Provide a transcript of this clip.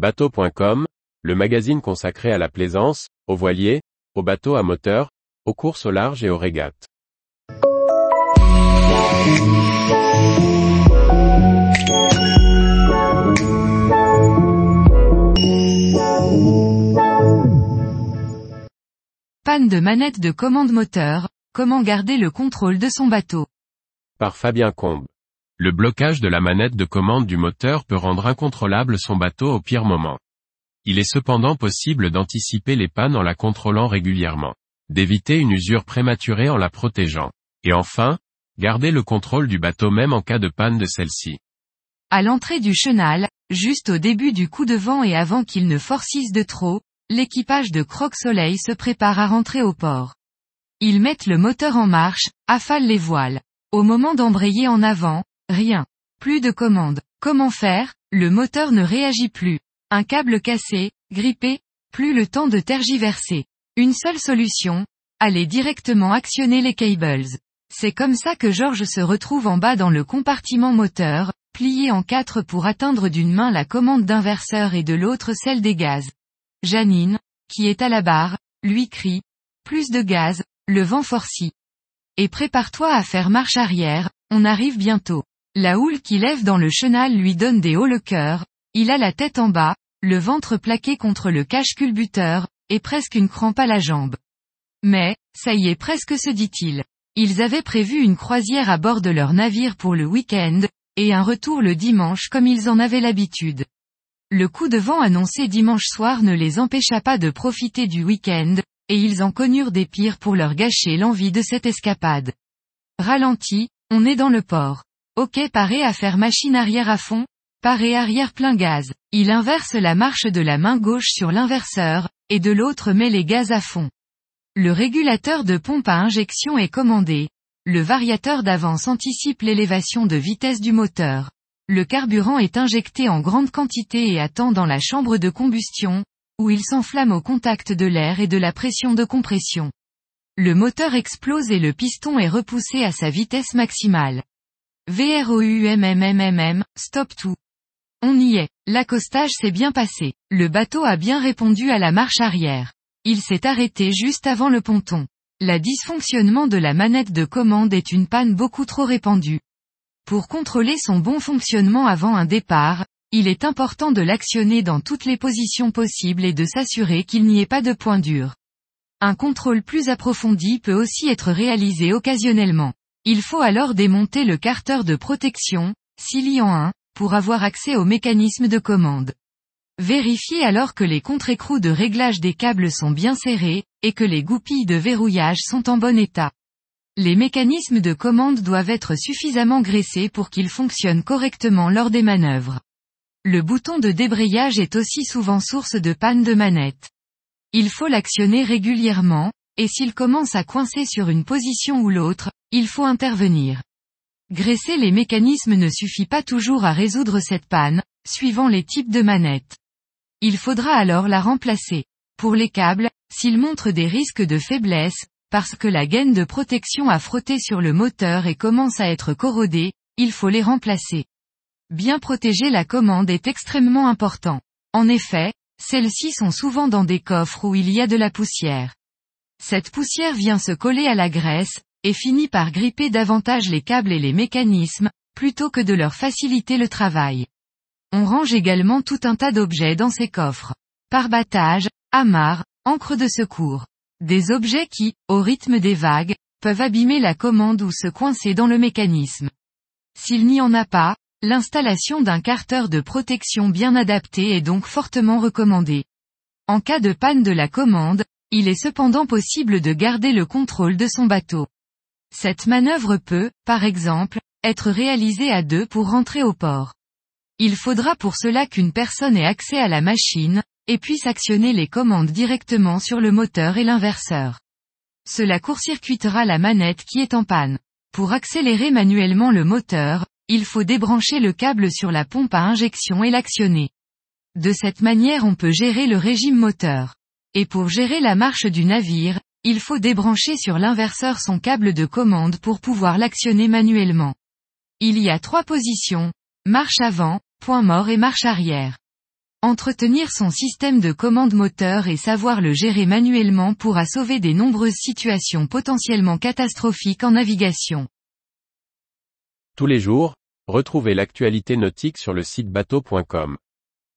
Bateau.com, le magazine consacré à la plaisance, aux voiliers, aux bateaux à moteur, aux courses au large et aux régates. Panne de manette de commande moteur, comment garder le contrôle de son bateau? Par Fabien Combe. Le blocage de la manette de commande du moteur peut rendre incontrôlable son bateau au pire moment. Il est cependant possible d'anticiper les pannes en la contrôlant régulièrement, d'éviter une usure prématurée en la protégeant, et enfin, garder le contrôle du bateau même en cas de panne de celle-ci. À l'entrée du chenal, juste au début du coup de vent et avant qu'il ne forcisse de trop, l'équipage de Croque-Soleil se prépare à rentrer au port. Ils mettent le moteur en marche, affalent les voiles. Au moment d'embrayer en avant, rien. Plus de commande. Comment faire? Le moteur ne réagit plus. Un câble cassé, grippé, plus le temps de tergiverser. Une seule solution, aller directement actionner les cables. C'est comme ça que Georges se retrouve en bas dans le compartiment moteur, plié en quatre pour atteindre d'une main la commande d'inverseur et de l'autre celle des gaz. Janine, qui est à la barre, lui crie. Plus de gaz, le vent forcit. Et prépare-toi à faire marche arrière, on arrive bientôt. La houle qui lève dans le chenal lui donne des hauts le cœur, il a la tête en bas, le ventre plaqué contre le cache-culbuteur, et presque une crampe à la jambe. Mais, ça y est presque se dit-il. Ils avaient prévu une croisière à bord de leur navire pour le week-end, et un retour le dimanche comme ils en avaient l'habitude. Le coup de vent annoncé dimanche soir ne les empêcha pas de profiter du week-end, et ils en connurent des pires pour leur gâcher l'envie de cette escapade. Ralenti, on est dans le port. Ok paré à faire machine arrière à fond, paré arrière plein gaz. Il inverse la marche de la main gauche sur l'inverseur, et de l'autre met les gaz à fond. Le régulateur de pompe à injection est commandé. Le variateur d'avance anticipe l'élévation de vitesse du moteur. Le carburant est injecté en grande quantité et attend dans la chambre de combustion, où il s'enflamme au contact de l'air et de la pression de compression. Le moteur explose et le piston est repoussé à sa vitesse maximale. VROUMMMM, stop tout. On y est. L'accostage s'est bien passé. Le bateau a bien répondu à la marche arrière. Il s'est arrêté juste avant le ponton. La dysfonctionnement de la manette de commande est une panne beaucoup trop répandue. Pour contrôler son bon fonctionnement avant un départ, il est important de l'actionner dans toutes les positions possibles et de s'assurer qu'il n'y ait pas de point dur. Un contrôle plus approfondi peut aussi être réalisé occasionnellement. Il faut alors démonter le carter de protection, s'il en un, pour avoir accès au mécanisme de commande. Vérifiez alors que les contre-écrous de réglage des câbles sont bien serrés, et que les goupilles de verrouillage sont en bon état. Les mécanismes de commande doivent être suffisamment graissés pour qu'ils fonctionnent correctement lors des manœuvres. Le bouton de débrayage est aussi souvent source de panne de manette. Il faut l'actionner régulièrement, et s'il commence à coincer sur une position ou l'autre, il faut intervenir. Graisser les mécanismes ne suffit pas toujours à résoudre cette panne, suivant les types de manettes. Il faudra alors la remplacer. Pour les câbles, s'ils montrent des risques de faiblesse, parce que la gaine de protection a frotté sur le moteur et commence à être corrodée, il faut les remplacer. Bien protéger la commande est extrêmement important. En effet, celles-ci sont souvent dans des coffres où il y a de la poussière. Cette poussière vient se coller à la graisse, et finit par gripper davantage les câbles et les mécanismes, plutôt que de leur faciliter le travail. On range également tout un tas d'objets dans ces coffres. Parbattage, amarres, encre de secours. Des objets qui, au rythme des vagues, peuvent abîmer la commande ou se coincer dans le mécanisme. S'il n'y en a pas, l'installation d'un carter de protection bien adapté est donc fortement recommandée. En cas de panne de la commande, il est cependant possible de garder le contrôle de son bateau. Cette manœuvre peut, par exemple, être réalisée à deux pour rentrer au port. Il faudra pour cela qu'une personne ait accès à la machine, et puisse actionner les commandes directement sur le moteur et l'inverseur. Cela court-circuitera la manette qui est en panne. Pour accélérer manuellement le moteur, il faut débrancher le câble sur la pompe à injection et l'actionner. De cette manière on peut gérer le régime moteur. Et pour gérer la marche du navire, il faut débrancher sur l'inverseur son câble de commande pour pouvoir l'actionner manuellement. Il y a trois positions, marche avant, point mort et marche arrière. Entretenir son système de commande moteur et savoir le gérer manuellement pourra sauver des nombreuses situations potentiellement catastrophiques en navigation. Tous les jours, retrouvez l'actualité nautique sur le site bateau.com.